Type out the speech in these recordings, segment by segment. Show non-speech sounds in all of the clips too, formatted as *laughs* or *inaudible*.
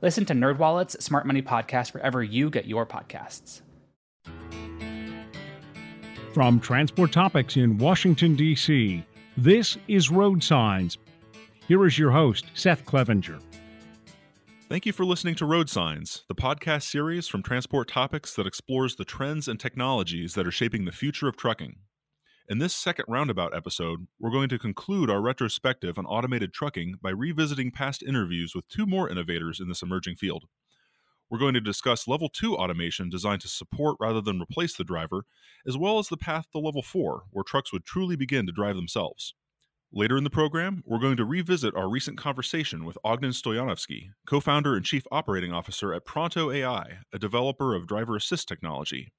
Listen to NerdWallet's Smart Money Podcast wherever you get your podcasts. From Transport Topics in Washington, D.C., this is Road Signs. Here is your host, Seth Clevenger. Thank you for listening to Road Signs, the podcast series from Transport Topics that explores the trends and technologies that are shaping the future of trucking. In this second roundabout episode, we're going to conclude our retrospective on automated trucking by revisiting past interviews with two more innovators in this emerging field. We're going to discuss level 2 automation designed to support rather than replace the driver, as well as the path to level 4, where trucks would truly begin to drive themselves. Later in the program, we're going to revisit our recent conversation with Ognen Stojanovski, co founder and chief operating officer at Pronto AI, a developer of driver assist technology.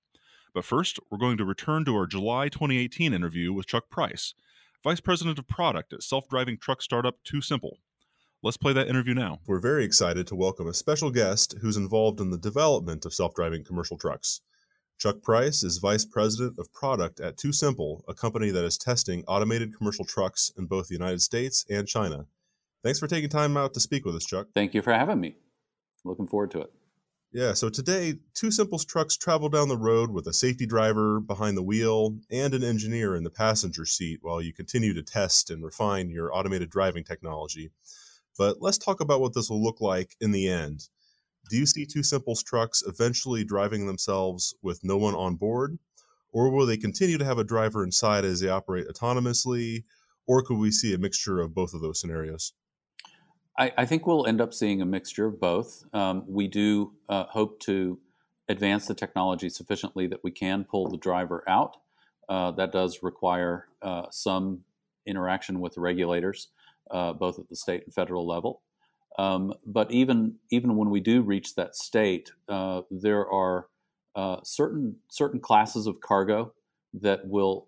But first, we're going to return to our July 2018 interview with Chuck Price, vice president of product at self driving truck startup TuSimple. Let's play that interview now. We're very excited to welcome a special guest who's involved in the development of self driving commercial trucks. Chuck Price is Vice President of Product at TuSimple, a company that is testing automated commercial trucks in both the United States and China. Thanks for taking time out to speak with us, Chuck. Thank you for having me. Looking forward to it. Yeah, so today, TuSimple's trucks travel down the road with a safety driver behind the wheel and an engineer in the passenger seat while you continue to test and refine your automated driving technology. But let's talk about what this will look like in the end. Do you see TuSimple's trucks eventually driving themselves with no one on board? Or will they continue to have a driver inside as they operate autonomously? Or could we see a mixture of both of those scenarios? I, I think we'll end up seeing a mixture of both. Um, we do uh, hope to advance the technology sufficiently that we can pull the driver out. Uh, that does require uh, some interaction with the regulators uh, both at the state and federal level. Um, but even even when we do reach that state, uh, there are uh, certain certain classes of cargo that will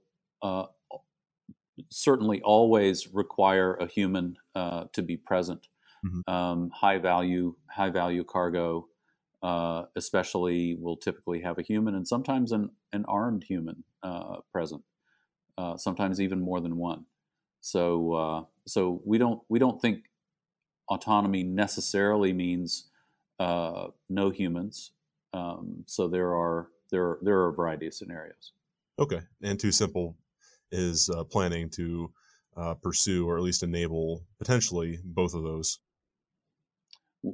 certainly always require a human uh, to be present. Mm-hmm. Um, high value high value cargo, uh, especially, will typically have a human and sometimes an, an armed human present. sometimes even more than one. So so we don't we don't think autonomy necessarily means uh, no humans. Um, so there are there are, there are a variety of scenarios. Okay, and TuSimple is uh, planning to uh, pursue or at least enable potentially both of those.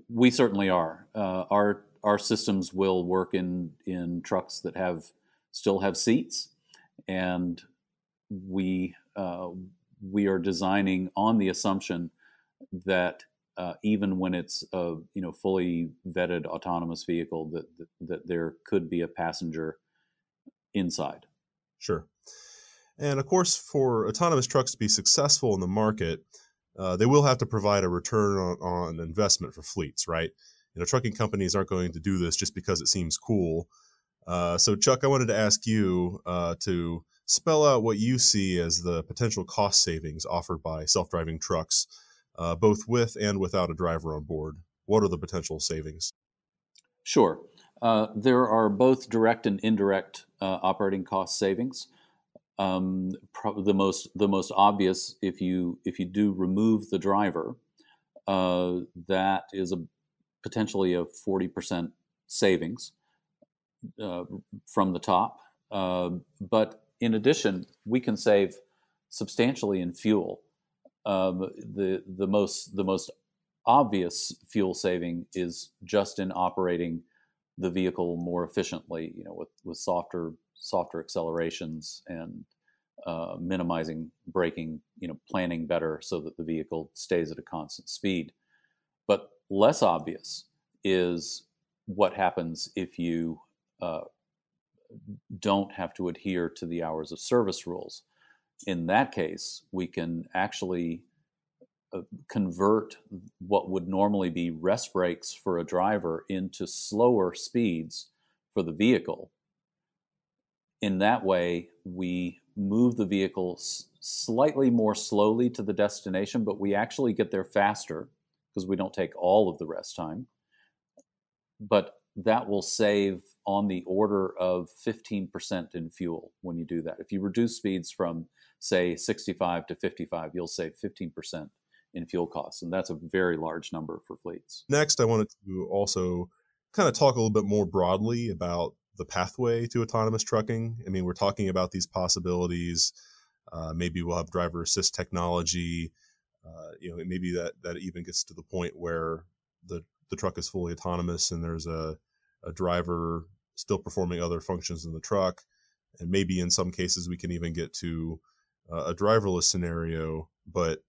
We certainly are. Uh, our our systems will work in in trucks that have still have seats, and we uh, we are designing on the assumption that uh, even when it's a you know fully vetted autonomous vehicle, that, that, that there could be a passenger inside. Sure, and of course, for autonomous trucks to be successful in the market, uh, they will have to provide a return on, on investment for fleets, right? You know, trucking companies aren't going to do this just because it seems cool. Uh, so, Chuck, I wanted to ask you uh, to spell out what you see as the potential cost savings offered by self driving trucks, uh, both with and without a driver on board. What are the potential savings? Sure. Uh, there are both direct and indirect operating cost savings. Um, pro- the most the most obvious, if you if you do remove the driver, uh, that is a potentially a forty percent savings uh, from the top. Uh, but in addition, we can save substantially in fuel. Um, the the most the most obvious fuel saving is just in operating the vehicle more efficiently. You know, with with softer softer accelerations and uh, minimizing braking. You know, planning better so that the vehicle stays at a constant speed. But less obvious is what happens if you uh, don't have to adhere to the hours of service rules. In that case, we can actually uh, convert what would normally be rest breaks for a driver into slower speeds for the vehicle. In that way, we move the vehicle s- slightly more slowly to the destination, but we actually get there faster because we don't take all of the rest time. But that will save on the order of 15% in fuel when you do that. If you reduce speeds from, say, 65 to 55, you'll save 15% in fuel costs. And that's a very large number for fleets. Next, I wanted to also kind of talk a little bit more broadly about the pathway to autonomous trucking. I mean, we're talking about these possibilities. Uh, maybe we'll have driver assist technology. Uh, you know, maybe that that even gets to the point where the the truck is fully autonomous and there's a a driver still performing other functions in the truck, and maybe in some cases we can even get to uh, a driverless scenario. But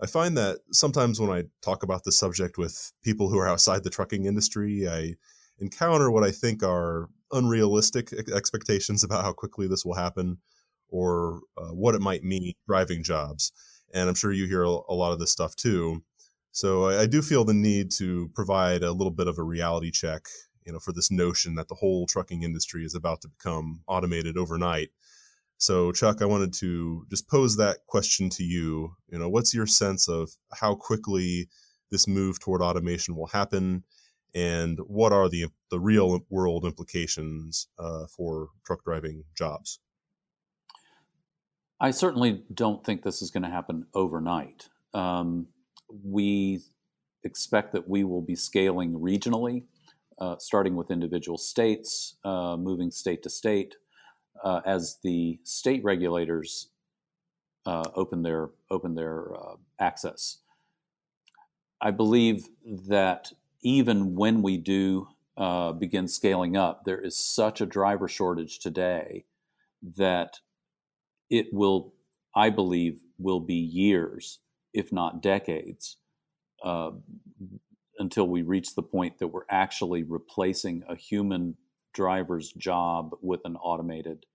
I find that sometimes when I talk about the subject with people who are outside the trucking industry, I encounter what I think are unrealistic expectations about how quickly this will happen or uh, what it might mean driving jobs. And I'm sure you hear a lot of this stuff too. So I, I do feel the need to provide a little bit of a reality check, you know, for this notion that the whole trucking industry is about to become automated overnight. So, Chuck, I wanted to just pose that question to you. You know, what's your sense of how quickly this move toward automation will happen, and what are the the real world implications uh, for truck driving jobs? I certainly don't think this is going to happen overnight. Um, we expect that we will be scaling regionally, uh, starting with individual states, uh, moving state to state, uh, as the state regulators uh, open their open their uh, access. I believe that even when we do uh, begin scaling up, there is such a driver shortage today that it will, I believe, will be years, if not decades, uh, until we reach the point that we're actually replacing a human driver's job with an automated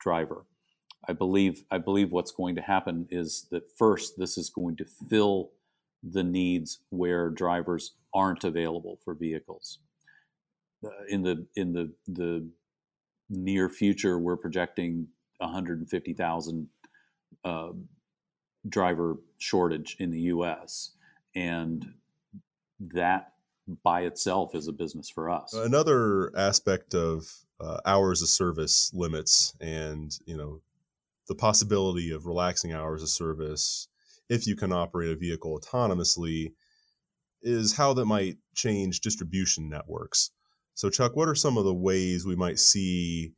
driver. I believe I believe what's going to happen is that first this is going to fill the needs where drivers aren't available for vehicles. Uh, in the in the the near future, we're projecting 150,000 uh, driver shortage in the U.S. and that by itself is a business for us. Another aspect of uh, hours of service limits and you know the possibility of relaxing hours of service if you can operate a vehicle autonomously is how that might change distribution networks. So, Chuck, what are some of the ways we might see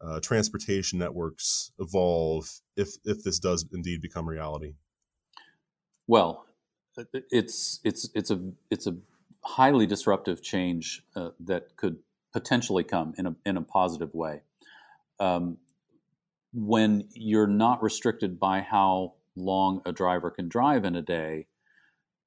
uh, transportation networks evolve if if this does indeed become reality? Well, it's it's it's a it's a highly disruptive change uh, that could potentially come in a in a positive way. Um, when you're not restricted by how long a driver can drive in a day,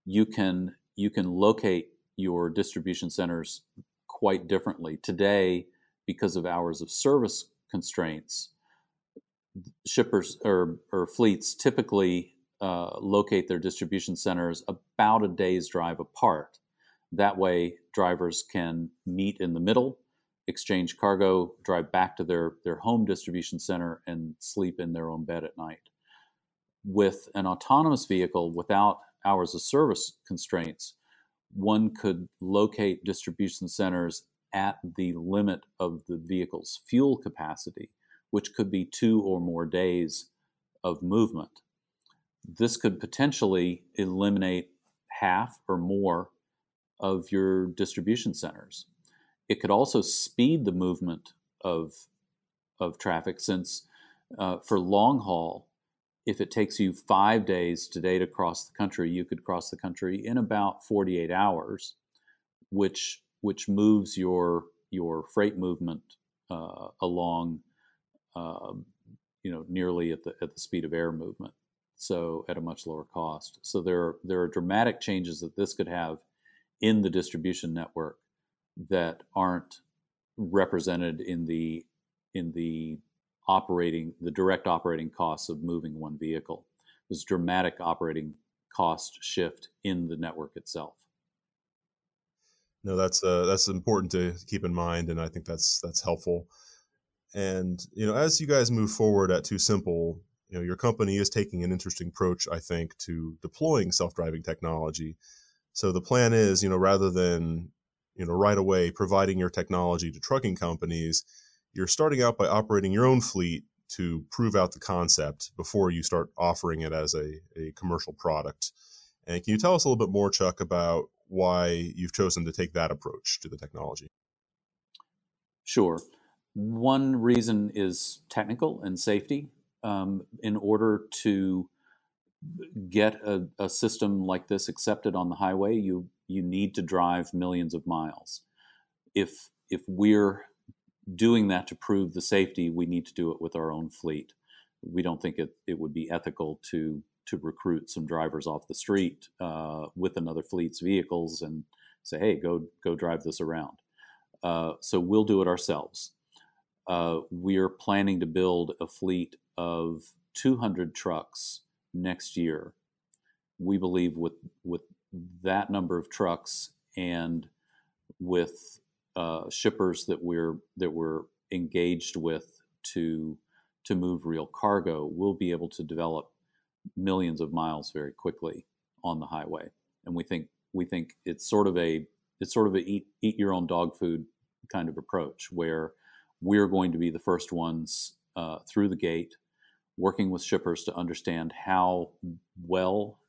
you can you can locate your distribution centers quite differently today because of hours of service constraints. Shippers or, or fleets typically uh, locate their distribution centers about a day's drive apart. That way, drivers can meet in the middle, exchange cargo, drive back to their, their home distribution center, and sleep in their own bed at night. With an autonomous vehicle without hours of service constraints, one could locate distribution centers at the limit of the vehicle's fuel capacity, which could be two or more days of movement. This could potentially eliminate half or more of your distribution centers. It could also speed the movement of, of traffic since uh, for long haul, if it takes you five days today to cross the country, you could cross the country in about 48 hours, which which moves your your freight movement uh, along, uh, you know, nearly at the at the speed of air movement, so at a much lower cost. So there are, there are dramatic changes that this could have in the distribution network that aren't represented in the in the operating the direct operating costs of moving one vehicle. There's dramatic operating cost shift in the network itself. No, that's uh, that's important to keep in mind, and I think that's that's helpful. And you know, as you guys move forward at TuSimple, you know, your company is taking an interesting approach, I think, to deploying self-driving technology. So the plan is, you know, rather than you know right away providing your technology to trucking companies, you're starting out by operating your own fleet to prove out the concept before you start offering it as a, a commercial product. And can you tell us a little bit more, Chuck, about why you've chosen to take that approach to the technology? Sure. One reason is technical and safety. Um, in order to get a, a, system like this accepted on the highway, you you need to drive millions of miles. If if we're doing that to prove the safety, we need to do it with our own fleet. We don't think it, it would be ethical to to recruit some drivers off the street uh, with another fleet's vehicles and say, "Hey, go go drive this around." Uh, so we'll do it ourselves. Uh, we're planning to build a fleet of 200 trucks next year. We believe with with that number of trucks and with uh, shippers that we're that we're engaged with to to move real cargo, we'll be able to develop millions of miles very quickly on the highway. And we think we think it's sort of a it's sort of a eat eat your own dog food kind of approach where we're going to be the first ones uh, through the gate, working with shippers to understand how well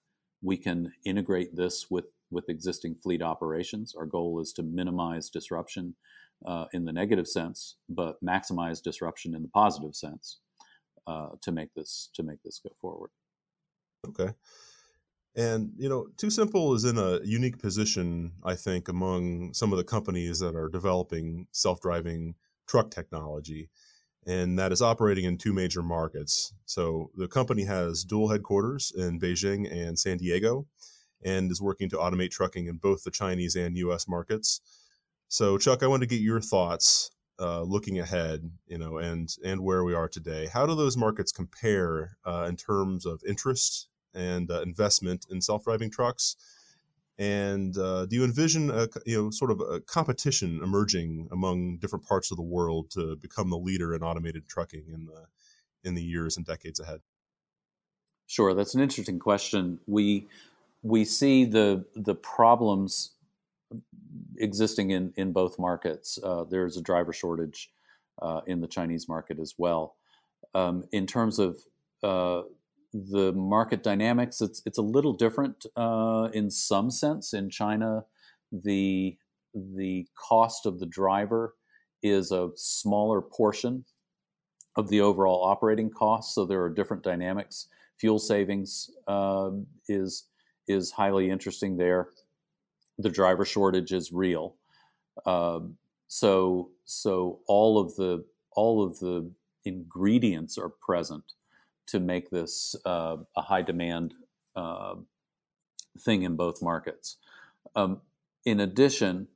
we can integrate this with with existing fleet operations. Our goal is to minimize disruption uh, in the negative sense, but maximize disruption in the positive sense uh, to make this to make this go forward. Okay. And you know, TuSimple is in a unique position, I think, among some of the companies that are developing self-driving truck technology, and that is operating in two major markets. So the company has dual headquarters in Beijing and San Diego, and is working to automate trucking in both the Chinese and U.S. markets. So, Chuck, I want to get your thoughts uh, looking ahead, you know, and and where we are today. How do those markets compare uh, in terms of interest and uh, investment in self-driving trucks? And uh, do you envision a you know sort of a competition emerging among different parts of the world to become the leader in automated trucking in the in the years and decades ahead? Sure, that's an interesting question. We we see the the problems existing in in both markets. Uh, there's a driver shortage uh, in the Chinese market as well. Um, in terms of uh, the market dynamics, it's it's a little different uh, in some sense. In China, the the cost of the driver is a smaller portion of the overall operating cost, so there are different dynamics. Fuel savings um, is is highly interesting there. The driver shortage is real. Um, so so all of the all of the ingredients are present to make this uh, a high demand uh, thing in both markets. Um, in addition,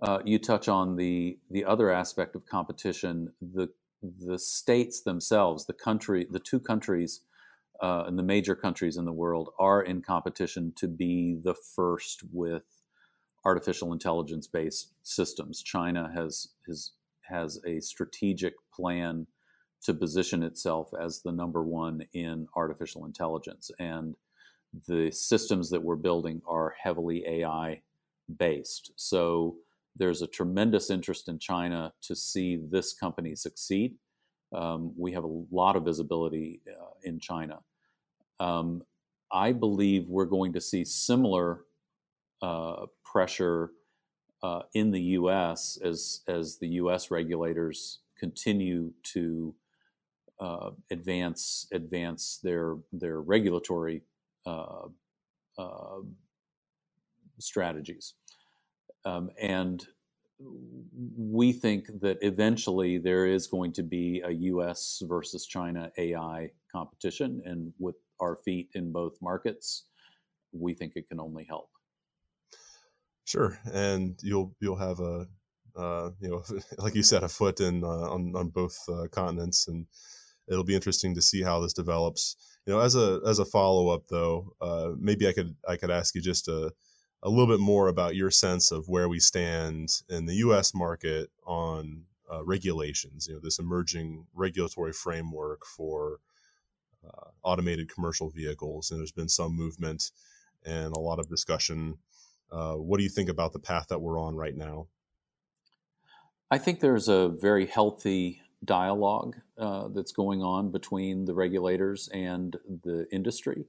uh, you touch on the the other aspect of competition. The the states themselves, the country, the two countries uh, and the major countries in the world are in competition to be the first with artificial intelligence based systems. China has, has, has a strategic plan to position itself as the number one in artificial intelligence. And the systems that we're building are heavily AI based. So there's a tremendous interest in China to see this company succeed. Um, we have a lot of visibility uh, in China. Um, I believe we're going to see similar uh, pressure uh, in the U.S. as as the U.S. regulators continue to uh, advance advance their their regulatory uh, uh, strategies, um, and we think that eventually there is going to be a U.S. versus China AI competition, and with our feet in both markets, we think it can only help. Sure, and you'll you'll have a uh, you know *laughs* like you said a foot in uh, on on both uh, continents, and it'll be interesting to see how this develops. You know, as a as a follow up though, uh, maybe I could I could ask you just a a little bit more about your sense of where we stand in the U.S. market on uh, regulations. You know, this emerging regulatory framework for uh, automated commercial vehicles, and there's been some movement and a lot of discussion. Uh, what do you think about the path that we're on right now? I think there's a very healthy dialogue uh, that's going on between the regulators and the industry.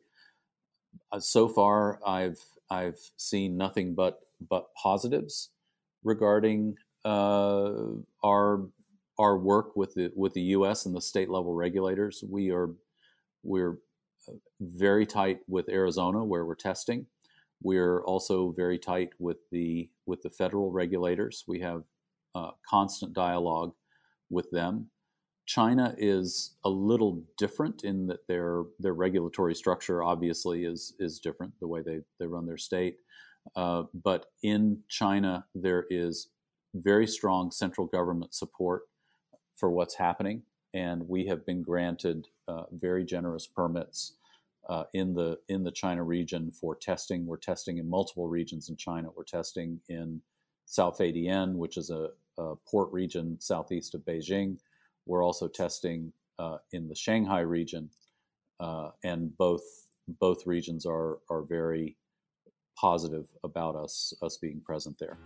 Uh, so far, I've I've seen nothing but but positives regarding uh, our our work with the with the U.S. and the state level regulators. We are we're uh, very tight with Arizona where we're testing. We're also very tight with the with the federal regulators. We have uh, constant dialogue with them. China is a little different in that their their regulatory structure obviously is is different the way they, they run their state. Uh, but in China, there is very strong central government support for what's happening, and we have been granted uh, very generous permits uh, in the in the China region for testing. We're testing in multiple regions in China. We're testing in Caofeidian, which is a, a port region southeast of Beijing. We're also testing uh, in the Shanghai region, uh, and both both regions are are very positive about us us being present there.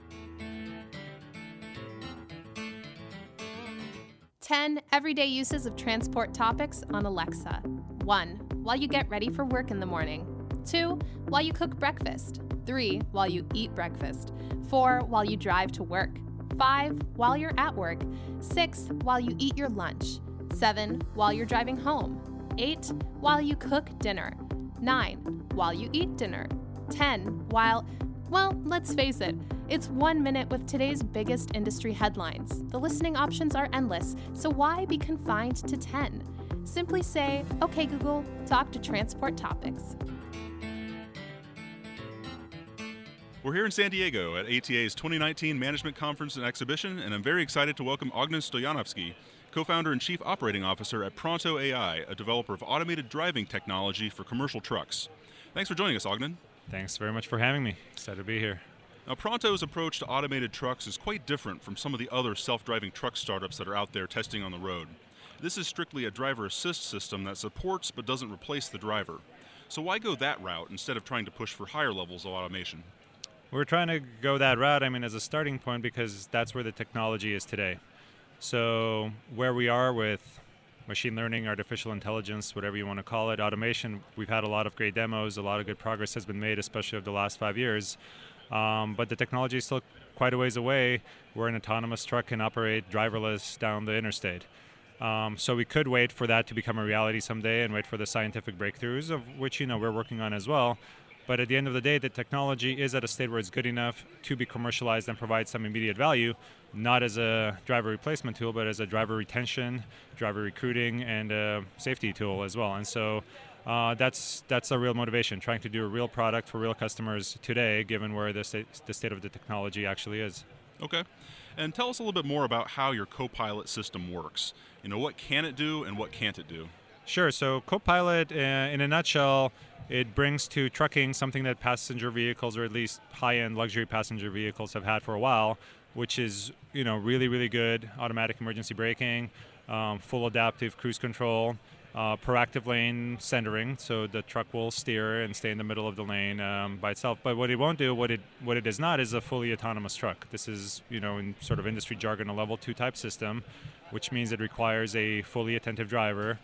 10 everyday uses of transport topics on Alexa. 1. While you get ready for work in the morning. 2. While you cook breakfast. 3. While you eat breakfast. 4. While you drive to work. 5. While you're at work. 6. While you eat your lunch. 7. While you're driving home. 8. While you cook dinner. 9. While you eat dinner. 10. While, well, let's face it, it's one minute with today's biggest industry headlines. The listening options are endless, so why be confined to 10? Simply say, OK, Google, talk to transport topics. We're here in San Diego at ATA's 2019 Management Conference and Exhibition, and I'm very excited to welcome Ognen Stojanovski, co founder and chief operating officer at Pronto AI, a developer of automated driving technology for commercial trucks. Thanks for joining us, Ognen. Thanks very much for having me. Excited to be here. Now, Pronto's approach to automated trucks is quite different from some of the other self driving truck startups that are out there testing on the road. This is strictly a driver assist system that supports but doesn't replace the driver. So, why go that route instead of trying to push for higher levels of automation? We're trying to go that route, I mean, as a starting point because that's where the technology is today. So, where we are with machine learning, artificial intelligence, whatever you want to call it, automation, we've had a lot of great demos, a lot of good progress has been made, especially over the last five years. Um, but the technology is still quite a ways away where an autonomous truck can operate driverless down the interstate. Um, so we could wait for that to become a reality someday and wait for the scientific breakthroughs, of which you know we're working on as well. But at the end of the day, the technology is at a state where it's good enough to be commercialized and provide some immediate value, not as a driver replacement tool, but as a driver retention, driver recruiting, and a safety tool as well. And so uh, that's that's a real motivation, trying to do a real product for real customers today, given where the state, the state of the technology actually is. Okay. And tell us a little bit more about how your Copilot system works. You know, what can it do and what can't it do? Sure. So Copilot, uh, in a nutshell, it brings to trucking something that passenger vehicles, or at least high-end luxury passenger vehicles, have had for a while, which is you know really really good automatic emergency braking, um, full adaptive cruise control, uh, proactive lane centering, so the truck will steer and stay in the middle of the lane um, by itself. But what it won't do, what it what it is not, is a fully autonomous truck. This is, you know, in sort of industry jargon, a level two type system, which means it requires a fully attentive driver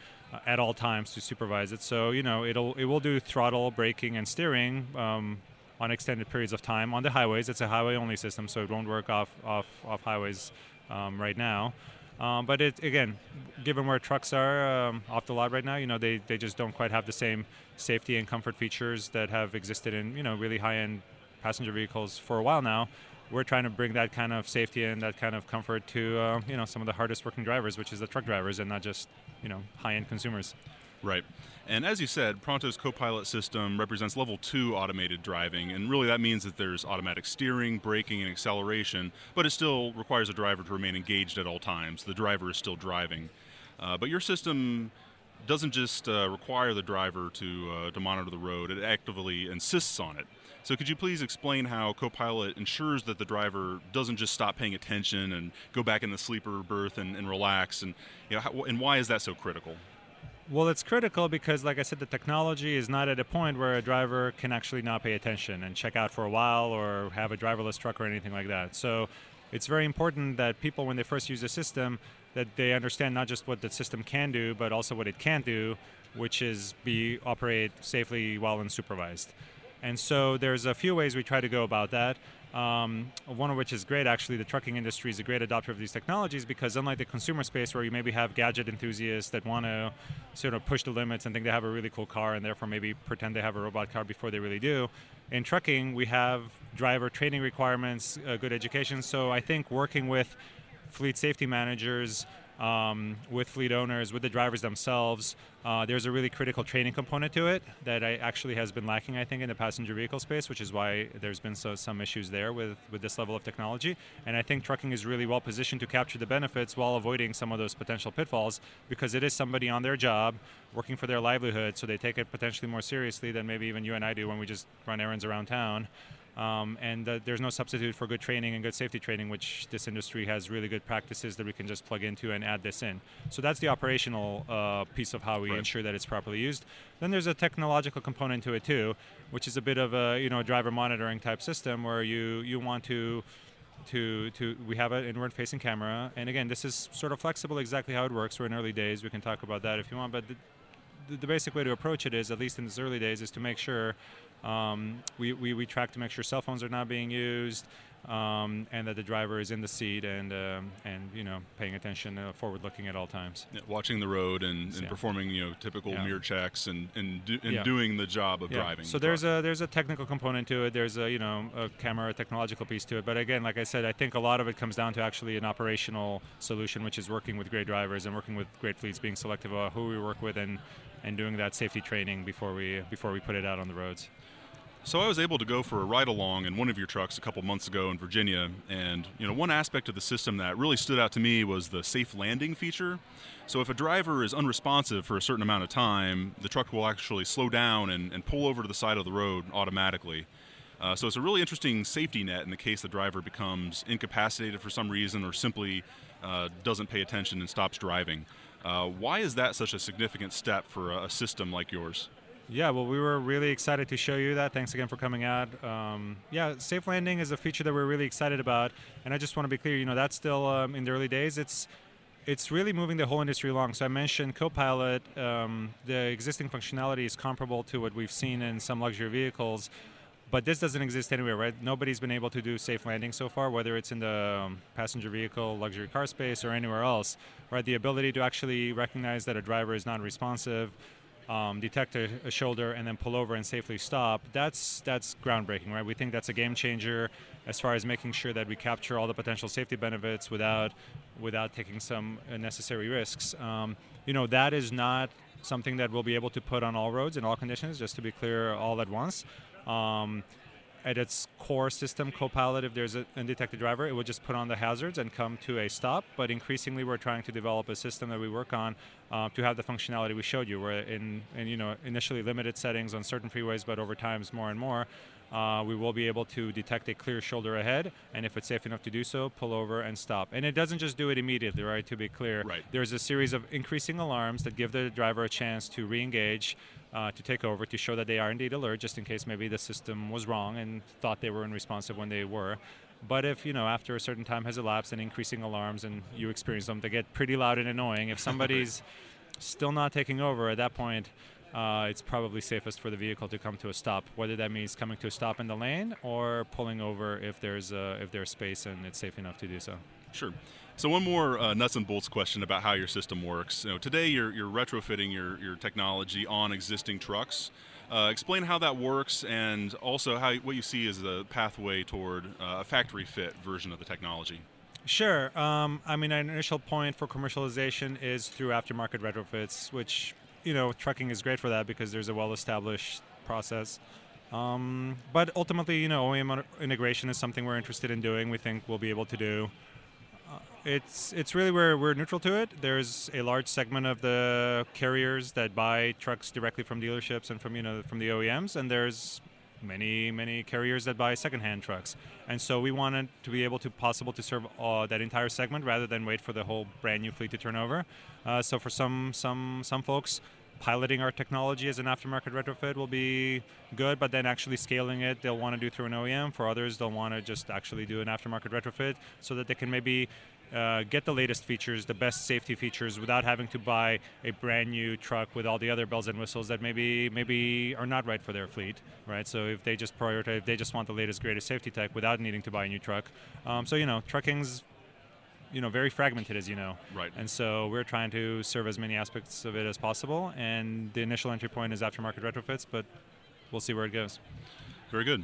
at all times to supervise it. So, you know, it'll it will do throttle, braking, and steering. Um, on extended periods of time on the highways, it's a highway-only system, so it won't work off off off highways um, right now. Um, but it again, given where trucks are um, off the lot right now, you know they, they just don't quite have the same safety and comfort features that have existed in you know really high-end passenger vehicles for a while now. We're trying to bring that kind of safety and that kind of comfort to uh, you know some of the hardest working drivers, which is the truck drivers, and not just you know high-end consumers. Right. And as you said, Pronto's Copilot system represents level two automated driving, and really that means that there's automatic steering, braking, and acceleration, but it still requires a driver to remain engaged at all times. The driver is still driving. Uh, but your system doesn't just uh, require the driver to, uh, to monitor the road, it actively insists on it. So, could you please explain how Copilot ensures that the driver doesn't just stop paying attention and go back in the sleeper berth and, and relax, and you know, how, and why is that so critical? Well, it's critical because, like I said, the technology is not at a point where a driver can actually not pay attention and check out for a while or have a driverless truck or anything like that. So, it's very important that people, when they first use the system, that they understand not just what the system can do, but also what it can't do, which is be operate safely while unsupervised. And so there's a few ways we try to go about that. Um, one of which is great, actually. The trucking industry is a great adopter of these technologies because, unlike the consumer space where you maybe have gadget enthusiasts that want to sort of push the limits and think they have a really cool car and therefore maybe pretend they have a robot car before they really do, in trucking, we have driver training requirements, uh, good education. So I think working with fleet safety managers, um, with fleet owners, with the drivers themselves. Uh, there's a really critical training component to it that I actually has been lacking, I think, in the passenger vehicle space, which is why there's been so, some issues there with, with this level of technology. And I think trucking is really well positioned to capture the benefits while avoiding some of those potential pitfalls because it is somebody on their job working for their livelihood, so they take it potentially more seriously than maybe even you and I do when we just run errands around town. Um, and uh, there's no substitute for good training and good safety training, which this industry has really good practices that we can just plug into and add this in. So that's the operational uh, piece of how we right. ensure that it's properly used. Then there's a technological component to it too, which is a bit of a you know driver monitoring type system where you you want to to to we have an inward facing camera and again this is sort of flexible exactly how it works we're in early days we can talk about that if you want but the, the, the basic way to approach it is at least in these early days is to make sure um, we, we, we, track to make sure cell phones are not being used um, and that the driver is in the seat and, um, and you know, paying attention, uh, forward looking at all times. Yeah, watching the road and, and yeah. performing, you know, typical yeah. mirror checks and, and, do, and doing the job of driving. So the there's a, there's a technical component to it. There's a, you know, a camera, technological piece to it. But again, like I said, I think a lot of it comes down to actually an operational solution, which is working with great drivers and working with great fleets, being selective about who we work with and, and doing that safety training before we, before we put it out on the roads. So I was able to go for a ride along in one of your trucks a couple months ago in Virginia, and you know one aspect of the system that really stood out to me was the safe landing feature. So if a driver is unresponsive for a certain amount of time, the truck will actually slow down and, and pull over to the side of the road automatically. Uh, so it's a really interesting safety net in the case the driver becomes incapacitated for some reason or simply uh, doesn't pay attention and stops driving. Uh, why is that such a significant step for a, a system like yours? Yeah, well, we were really excited to show you that. Thanks again for coming out. Um, yeah, safe landing is a feature that we're really excited about, and I just want to be clear. You know, that's still um, in the early days. It's it's really moving the whole industry along. So I mentioned Copilot. Um, the existing functionality is comparable to what we've seen in some luxury vehicles, but this doesn't exist anywhere, right? Nobody's been able to do safe landing so far, whether it's in the um, passenger vehicle, luxury car space, or anywhere else. Right? The ability to actually recognize that a driver is non-responsive um, detect a, a, shoulder and then pull over and safely stop, that's that's groundbreaking, right? We think that's a game changer as far as making sure that we capture all the potential safety benefits without without taking some necessary risks. Um, you know, that is not something that we'll be able to put on all roads in all conditions. Just to be clear, all at once. Um, at its core system, Copilot, if there's an undetected driver, it would just put on the hazards and come to a stop. But increasingly, we're trying to develop a system that we work on uh, to have the functionality we showed you. We're in, in, you know, initially limited settings on certain freeways, but over time, more and more. Uh, we will be able to detect a clear shoulder ahead, and if it's safe enough to do so, pull over and stop. And it doesn't just do it immediately, right? To be clear, right. there's a series of increasing alarms that give the driver a chance to re-engage, uh, to take over, to show that they are indeed alert, just in case maybe the system was wrong and thought they were unresponsive when they were. But if you know after a certain time has elapsed and increasing alarms and you experience them, they get pretty loud and annoying. If *laughs* somebody's still not taking over at that point, uh, it's probably safest for the vehicle to come to a stop, whether that means coming to a stop in the lane or pulling over if there's uh, if there's space and it's safe enough to do so. Sure. So one more uh, nuts and bolts question about how your system works. You know, today you're, you're retrofitting your, your technology on existing trucks. Uh, explain how that works and also how what you see as the pathway toward uh, a factory fit version of the technology. Sure. Um, I mean, an initial point for commercialization is through aftermarket retrofits, which you know, trucking is great for that because there's a well-established process. Um, but ultimately, you know, OEM integration is something we're interested in doing. We think we'll be able to do. It's it's really where we're neutral to it. There's a large segment of the carriers that buy trucks directly from dealerships and from you know from the OEMs, and there's many many carriers that buy secondhand trucks. And so we wanted to be able to possible to serve uh, that entire segment rather than wait for the whole brand new fleet to turn over. Uh, so for some some some folks, piloting our technology as an aftermarket retrofit will be good, but then actually scaling it, they'll want to do through an OEM. For others, they'll want to just actually do an aftermarket retrofit so that they can maybe uh, get the latest features, the best safety features, without having to buy a brand new truck with all the other bells and whistles that maybe maybe are not right for their fleet, right? So if they just prioritize, if they just want the latest, greatest safety tech without needing to buy a new truck, um, so you know, trucking's you know very fragmented as you know. Right. And so we're trying to serve as many aspects of it as possible and the initial entry point is aftermarket retrofits but we'll see where it goes. Very good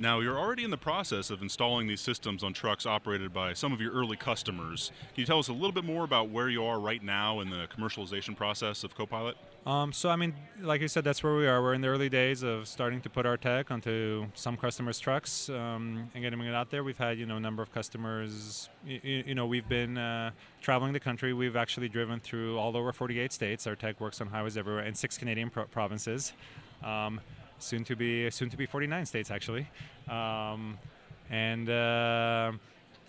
now, you're already in the process of installing these systems on trucks operated by some of your early customers. Can you tell us a little bit more about where you are right now in the commercialization process of Copilot? Um, so, I mean, like you said, that's where we are. We're in the early days of starting to put our tech onto some customers' trucks um, and getting it out there. We've had, you know, a number of customers. You, you know, we've been uh, traveling the country. We've actually driven through all over 48 states. Our tech works on highways everywhere in six Canadian pro- provinces. Um, soon to be soon to be 49 states actually, um, and uh,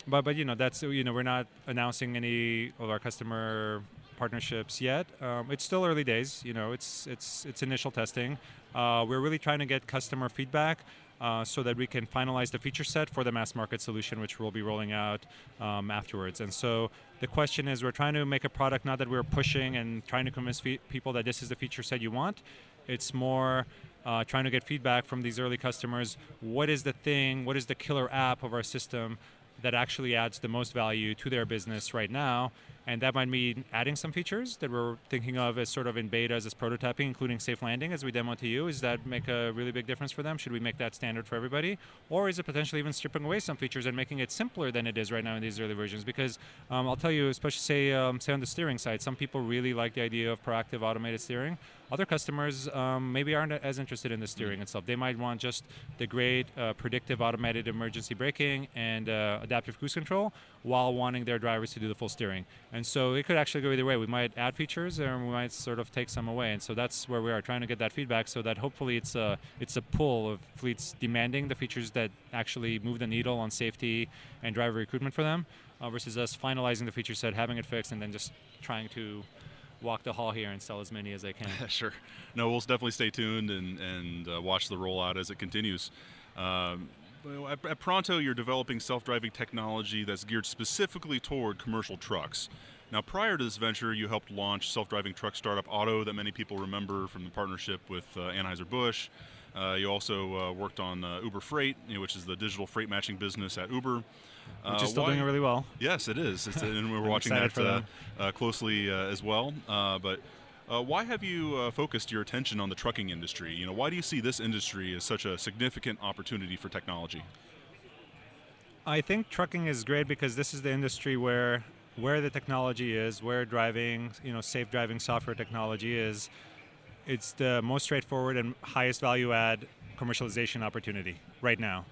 but but you know that's you know we're not announcing any of our customer partnerships yet. Um, it's still early days. You know, it's it's it's initial testing. Uh, we're really trying to get customer feedback. Uh, so that we can finalize the feature set for the mass market solution, which we'll be rolling out um, afterwards. And so the question is, we're trying to make a product not that we're pushing and trying to convince fe- people that this is the feature set you want. It's more uh, trying to get feedback from these early customers. What is the thing? What is the killer app of our system that actually adds the most value to their business right now? and that might mean adding some features that we're thinking of as sort of in beta as prototyping, including safe landing as we demo to you. Does that make a really big difference for them? Should we make that standard for everybody, or is it potentially even stripping away some features and making it simpler than it is right now in these early versions? Because um, I'll tell you, especially say um, say on the steering side, some people really like the idea of proactive automated steering. Other customers um, maybe aren't as interested in the steering mm-hmm. itself. They might want just the great uh, predictive automated emergency braking and uh, adaptive cruise control while wanting their drivers to do the full steering. And so it could actually go either way. We might add features or we might sort of take some away. And so that's where we are trying to get that feedback so that hopefully it's a it's a pull of fleets demanding the features that actually move the needle on safety and driver recruitment for them uh, versus us finalizing the feature set, having it fixed, and then just trying to walk the hall here and sell as many as they can. *laughs* sure. No, we'll definitely stay tuned and, and uh, watch the rollout as it continues. Um, at, at Pronto, you're developing self driving technology that's geared specifically toward commercial trucks. Now, prior to this venture, you helped launch self driving truck startup Otto, that many people remember from the partnership with uh, Anheuser-Busch. Uh, you also uh, worked on uh, Uber Freight, you know, which is the digital freight matching business at Uber. Which is uh, still why, doing really well. Yes, it is. *laughs* and we're watching that uh, closely as well. but uh, why have you uh, focused your attention on the trucking industry? You know, why do you see this industry as such a significant opportunity for technology? I think trucking is great because this is the industry where where the technology is, where driving, you know, safe driving software technology is. It's the most straightforward and highest value add commercialization opportunity right now.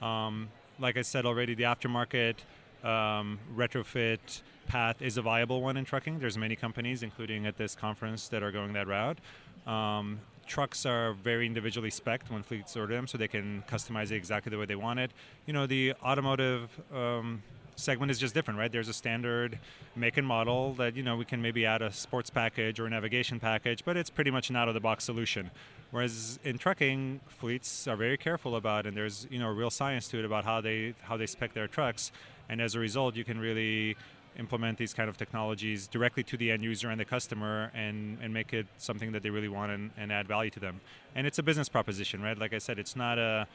Um, like I said already, the aftermarket um, retrofit path is a viable one in trucking. There's many companies, including at this conference, that are going that route. Um, trucks are very individually specced when fleets order them, so they can customize it exactly the way they want it. You know, the automotive um, segment is just different, right? There's a standard make and model that you know we can maybe add a sports package or a navigation package, but it's pretty much an out-of-the-box solution. Whereas in trucking, fleets are very careful about, and there's you know real science to it about how they how they spec their trucks and as a result, you can really implement these kind of technologies directly to the end user and the customer and, and make it something that they really want and, and add value to them. And it's a business proposition, right? Like I said, it's not a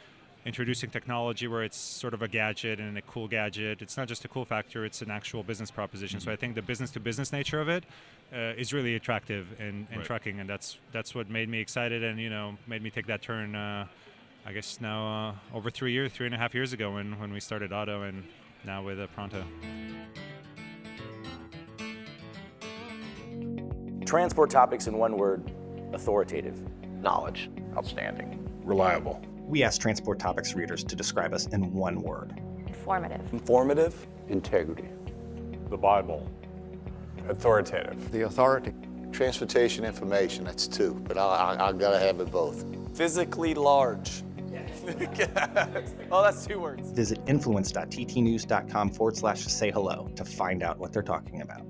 introducing technology where it's sort of a gadget and a cool gadget. It's not just a cool factor, it's an actual business proposition. Mm-hmm. So I think the business to business nature of it uh, is really attractive in, in right. trucking and that's that's what made me excited and you know made me take that turn uh, I guess now uh, over three years, three and a half years ago when, when we started Otto, and now with a Pronto. Transport topics in one word authoritative. Knowledge. Outstanding. Reliable. We asked Transport Topics readers to describe us in one word informative. Informative. Integrity. The Bible. Authoritative. The authority. Transportation information, that's two, but I, I, I gotta have it both. Physically large. *laughs* oh, that's two words. Visit influence.ttnews.com forward slash say hello to find out what they're talking about.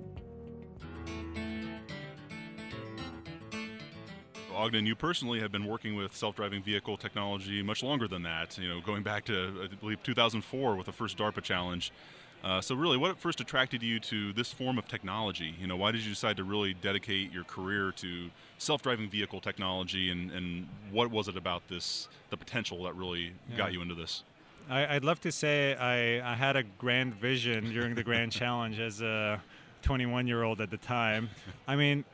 Ognen, you personally have been working with self-driving vehicle technology much longer than that. You know, going back to I believe 2004 with the first DARPA challenge. Uh, so, really, what first attracted you to this form of technology? You know, why did you decide to really dedicate your career to self-driving vehicle technology, and, and what was it about this, the potential that really yeah. got you into this? I, would love to say I, I had a grand vision during the Grand Challenge as a 21-year-old at the time. I mean,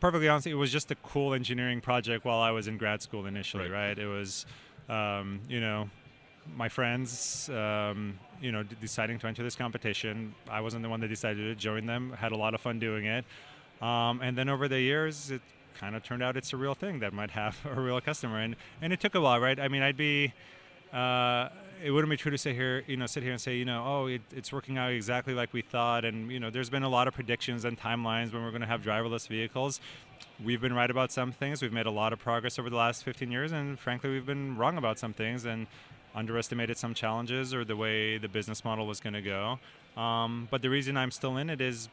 perfectly honest, it was just a cool engineering project while I was in grad school initially, right? right? It was, um, you know, my friends, um, you know, deciding to enter this competition. I wasn't the one that decided to join them. Had a lot of fun doing it, um, and then over the years, it kind of turned out it's a real thing that might have *laughs* a real customer, and and it took a while, right? I mean, I'd be. Uh, it wouldn't be true to sit here, you know, sit here and say, you know, oh, it, it's working out exactly like we thought, and you know, there's been a lot of predictions and timelines when we're going to have driverless vehicles. We've been right about some things. We've made a lot of progress over the last 15 years, and frankly, we've been wrong about some things. And underestimated some challenges or the way the business model was going to go. Um, but the reason I'm still in it is,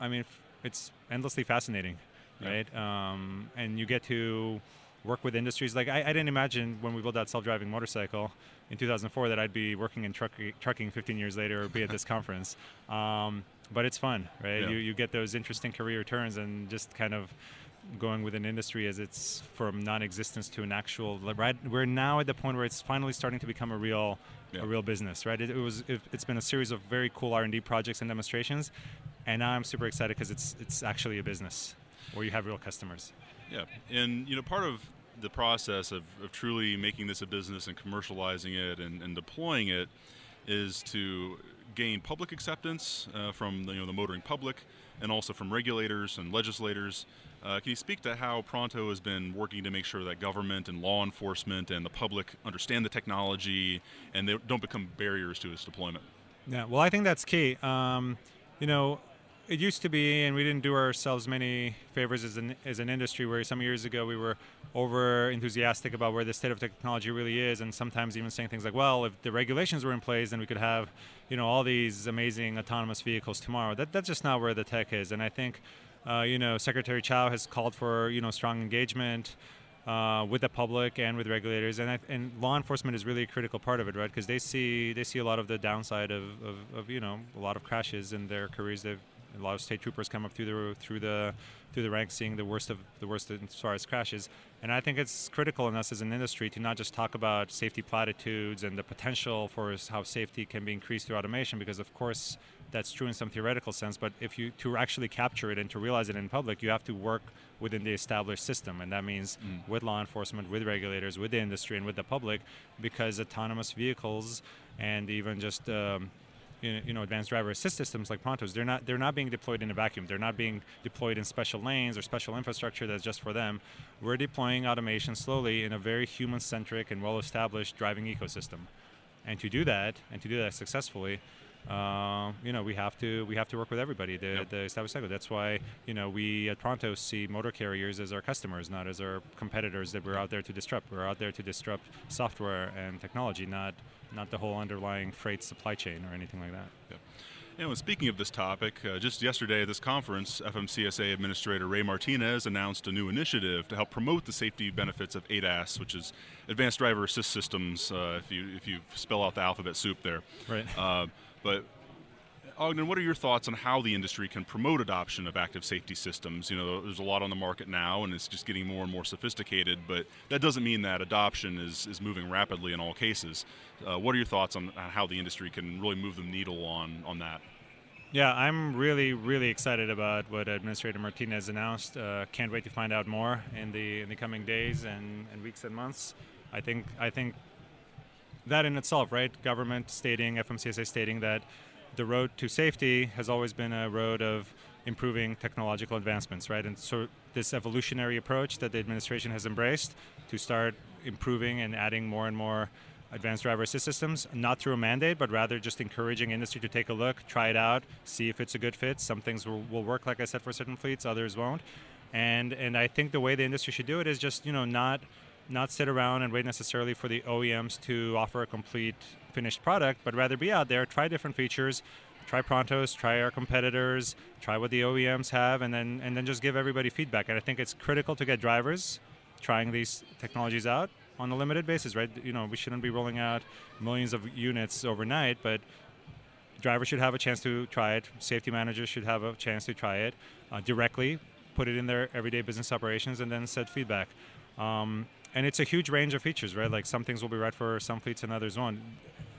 I mean, it's endlessly fascinating, yeah. right? Um, and you get to work with industries like I, I, didn't imagine when we built that self-driving motorcycle in 2004 that I'd be working in truck, trucking 15 years later or be at this *laughs* conference. Um, but it's fun, right? Yeah. You you get those interesting career turns and just kind of going with an industry as it's from non-existence to an actual right we're now at the point where it's finally starting to become a real yeah. a real business right it, it was it, has been a series of very cool r&d projects and demonstrations and now i'm super excited because it's it's actually a business where you have real customers yeah and you know part of the process of, of truly making this a business and commercializing it and, and deploying it is to gain public acceptance uh, from the, you know, the motoring public and also from regulators and legislators uh, can you speak to how Pronto has been working to make sure that government and law enforcement and the public understand the technology and they don't become barriers to its deployment? Yeah, well, I think that's key. Um, you know, it used to be, and we didn't do ourselves many favors as an, as an industry, where some years ago we were over enthusiastic about where the state of technology really is, and sometimes even saying things like, well, if the regulations were in place, then we could have, you know, all these amazing autonomous vehicles tomorrow. That, that's just not where the tech is. And I think uh, you know, Secretary Chao has called for you know strong engagement uh, with the public and with regulators, and and law enforcement is really a critical part of it, right? Because they see they see a lot of the downside of, of, of, you know a lot of crashes in their careers. They've a lot of state troopers come up through the through the through the ranks, seeing the worst of the worst as far as crashes. And I think it's critical in us as an industry to not just talk about safety platitudes and the potential for how safety can be increased through automation, because of course that's true in some theoretical sense, but if you to actually capture it and to realize it in public, you have to work within the established system, and that means mm. with law enforcement, with regulators, with the industry, and with the public, because autonomous vehicles and even just um, you know advanced driver assist systems like Prontos, they're not they're not being deployed in a vacuum. They're not being deployed in special lanes or special infrastructure that's just for them. We're deploying automation slowly in a very human-centric and well-established driving ecosystem. And to do that, and to do that successfully, uh, you know, we have to we have to work with everybody, the, yep. the established cycle. That's why you know we at Pronto see motor carriers as our customers, not as our competitors that we're out there to disrupt. We're out there to disrupt software and technology, not not the whole underlying freight supply chain or anything like that. Yep. You know, speaking of this topic, uh, just yesterday at this conference, FMCSA Administrator Ray Martinez announced a new initiative to help promote the safety benefits of ADAS, which is Advanced Driver Assist Systems. Uh, if you if you spell out the alphabet soup there, right. Uh, but Ognen, what are your thoughts on how the industry can promote adoption of active safety systems? You know, there's a lot on the market now, and it's just getting more and more sophisticated. But that doesn't mean that adoption is, is moving rapidly in all cases. Uh, what are your thoughts on how the industry can really move the needle on on that? Yeah, I'm really, really excited about what Administrator Martinez announced. Uh, can't wait to find out more in the in the coming days and, and weeks and months. I think I think that in itself, right? Government stating, FMCSA stating that the road to safety has always been a road of improving technological advancements, right? And so this evolutionary approach that the administration has embraced to start improving and adding more and more advanced driver assist systems, not through a mandate, but rather just encouraging industry to take a look, try it out, see if it's a good fit. Some things will, will work, like I said, for certain fleets, others won't. And and I think the way the industry should do it is just you know not not sit around and wait necessarily for the OEMs to offer a complete finished product, but rather be out there, try different features, try Prontos, try our competitors, try what the OEMs have, and then and then just give everybody feedback. And I think it's critical to get drivers trying these technologies out on a limited basis, right? You know, we shouldn't be rolling out millions of units overnight, but drivers should have a chance to try it. Safety managers should have a chance to try it uh, directly, put it in their everyday business operations, and then set feedback. Um, and it's a huge range of features, right? Like some things will be right for some fleets and others won't.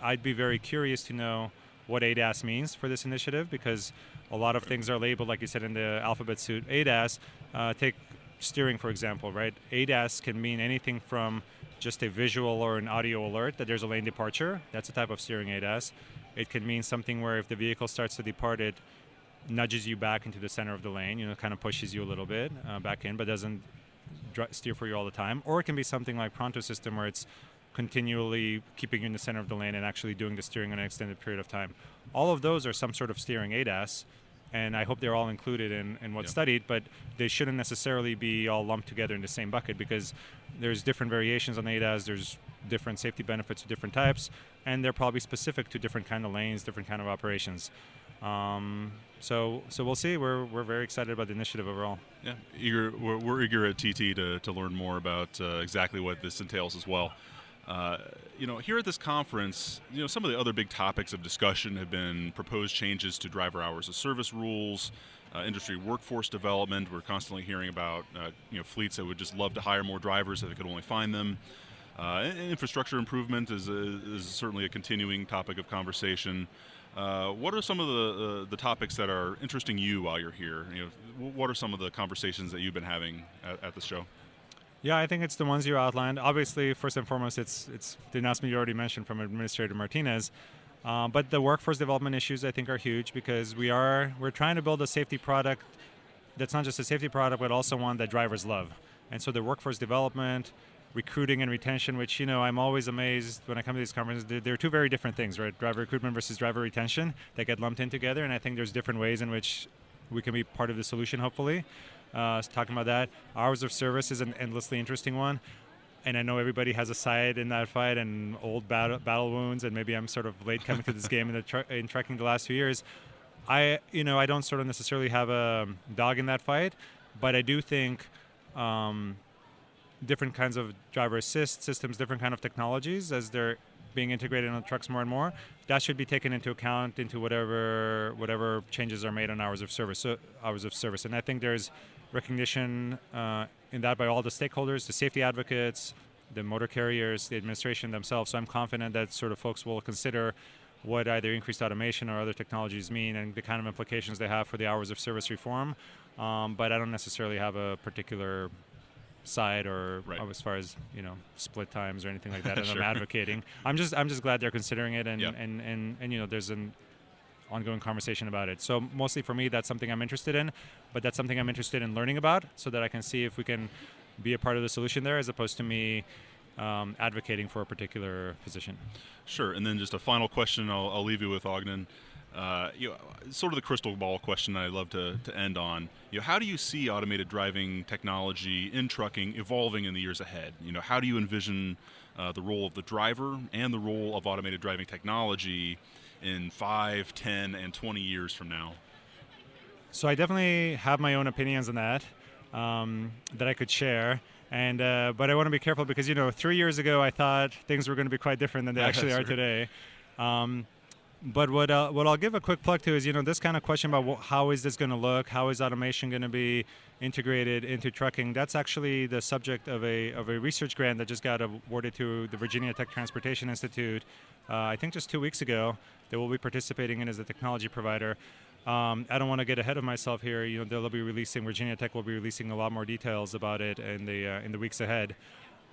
I'd be very curious to know what ADAS means for this initiative because a lot of things are labeled, like you said in the alphabet suit, ADAS. Uh, take steering, for example, right? ADAS can mean anything from just a visual or an audio alert that there's a lane departure. That's a type of steering ADAS. It can mean something where if the vehicle starts to depart, it nudges you back into the center of the lane, you know, kind of pushes you a little bit uh, back in, but doesn't steer for you all the time. Or it can be something like Pronto system where it's continually keeping you in the center of the lane and actually doing the steering on an extended period of time. All of those are some sort of steering ADAS, and I hope they're all included in, in what's yeah. studied, but they shouldn't necessarily be all lumped together in the same bucket because there's different variations on ADAS, there's different safety benefits of different types, and they're probably specific to different kind of lanes, different kind of operations. Um, so, so we'll see. We're, we're very excited about the initiative overall. Yeah, eager. We're, we're eager at TT to, to learn more about uh, exactly what this entails as well. Uh, you know, here at this conference, you know, some of the other big topics of discussion have been proposed changes to driver hours of service rules, uh, industry workforce development. We're constantly hearing about, uh, you know, fleets that would just love to hire more drivers if they could only find them. Uh, infrastructure improvement is, is certainly a continuing topic of conversation. Uh, what are some of the uh, the topics that are interesting you while you're here? You know, what are some of the conversations that you've been having at, at the show? Yeah, I think it's the ones you outlined. Obviously, first and foremost, it's it's the announcement you already mentioned from Administrator Martinez. Uh, but the workforce development issues I think are huge because we are we're trying to build a safety product that's not just a safety product but also one that drivers love. And so the workforce development, recruiting and retention, which you know I'm always amazed when I come to these conferences. They're, they're, two very different things, right? Driver recruitment versus driver retention that get lumped in together, and I think there's different ways in which we can be part of the solution. Hopefully, uh, talking about that. Hours of service is an endlessly interesting one. And I know everybody has a side in that fight and old battle, battle wounds, and maybe I'm sort of late coming to this game in, the tr- in tracking the last few years. I, you know, I don't sort of necessarily have a dog in that fight, but I do think um, different kinds of driver assist systems, different kind of technologies as they're being integrated on trucks more and more. That should be taken into account into whatever whatever changes are made on hours of service. So hours of service, and I think there's recognition uh, in that by all the stakeholders, the safety advocates, the motor carriers, the administration themselves. So I'm confident that sort of folks will consider what either increased automation or other technologies mean and the kind of implications they have for the hours of service reform. Um, but I don't necessarily have a particular side or right. as far as you know split times or anything like that. *laughs* And sure. I'm advocating. I'm just I'm just glad they're considering it and, yep. and, and and you know there's an ongoing conversation about it. So mostly for me, that's something I'm interested in, but that's something I'm interested in learning about so that I can see if we can be a part of the solution there as opposed to me um, advocating for a particular position. Sure. And then just a final question I'll, I'll leave you with, Ognen. Uh, you know, sort of the crystal ball question I'd love to, to end on. You know, how do you see automated driving technology in trucking evolving in the years ahead? You know, how do you envision uh, the role of the driver and the role of automated driving technology in five, ten, and 20 years from now? So I definitely have my own opinions on that um, that I could share. And uh, but I want to be careful because you know three years ago I thought things were going to be quite different than they *laughs* actually are today. Um, but what uh, what I'll give a quick plug to is you know this kind of question about how is this going to look, how is automation going to be integrated into trucking. That's actually the subject of a of a research grant that just got awarded to the Virginia Tech Transportation Institute. Uh, I think just two weeks ago that we'll be participating in as a technology provider. Um, I don't want to get ahead of myself here. You know, they'll be releasing Virginia Tech will be releasing a lot more details about it in the uh, in the weeks ahead.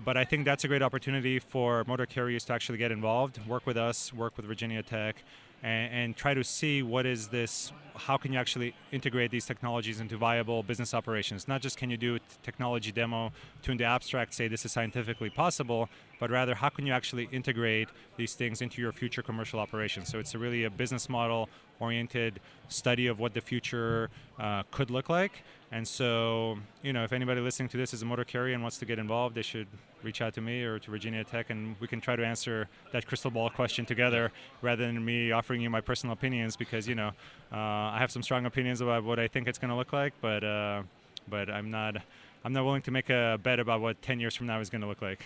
But I think that's a great opportunity for motor carriers to actually get involved, work with us, work with Virginia Tech, and, and try to see what is this how can you actually integrate these technologies into viable business operations? Not just can you do a technology demo to in the abstract say this is scientifically possible, but rather how can you actually integrate these things into your future commercial operations? So it's a really a business model oriented study of what the future uh, could look like. And so, you know, if anybody listening to this is a motor carrier and wants to get involved, they should reach out to me or to Virginia Tech, and we can try to answer that crystal ball question together rather than me offering you my personal opinions because, you know, uh, I have some strong opinions about what I think it's going to look like, but uh, but I'm not I'm not willing to make a bet about what 10 years from now is going to look like.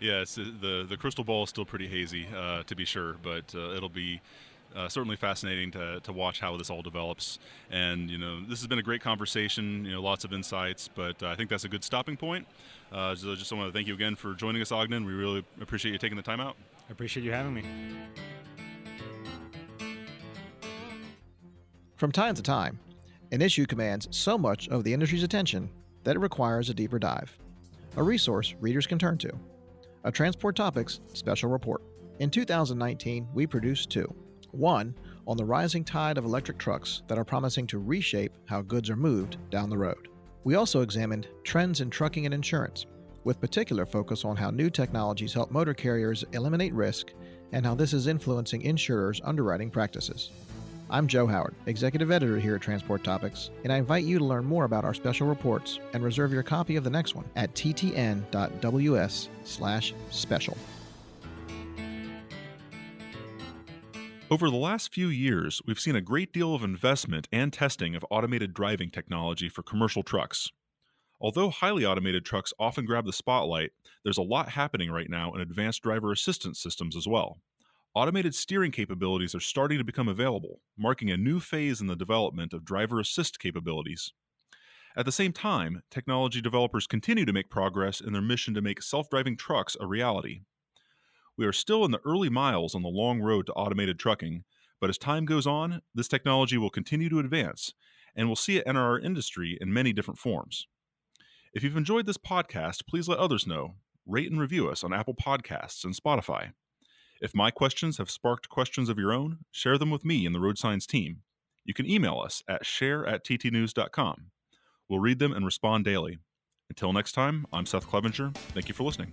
Yes, the the crystal ball is still pretty hazy, uh, to be sure, but uh, it'll be uh, certainly fascinating to, to watch how this all develops. And you know, this has been a great conversation. You know, lots of insights, but uh, I think that's a good stopping point. Uh, so just want to thank you again for joining us, Ognen. We really appreciate you taking the time out. I appreciate you having me. From time to time, an issue commands so much of the industry's attention that it requires a deeper dive. A resource readers can turn to. A Transport Topics special report. In 2019, we produced two. One, on the rising tide of electric trucks that are promising to reshape how goods are moved down the road. We also examined trends in trucking and insurance, with particular focus on how new technologies help motor carriers eliminate risk and how this is influencing insurers' underwriting practices. I'm Joe Howard, Executive Editor here at Transport Topics, and I invite you to learn more about our special reports and reserve your copy of the next one at ttn.ws/special. Over the last few years, we've seen a great deal of investment and testing of automated driving technology for commercial trucks. Although highly automated trucks often grab the spotlight, there's a lot happening right now in advanced driver assistance systems as well. Automated steering capabilities are starting to become available, marking a new phase in the development of driver assist capabilities. At the same time, technology developers continue to make progress in their mission to make self driving trucks a reality. We are still in the early miles on the long road to automated trucking, but as time goes on, this technology will continue to advance, and we'll see it enter our industry in many different forms. If you've enjoyed this podcast, please let others know. Rate and review us on Apple Podcasts and Spotify. If my questions have sparked questions of your own, share them with me and the Road Signs team. You can email us at share at ttnews.com. We'll read them and respond daily. Until next time, I'm Seth Clevenger. Thank you for listening.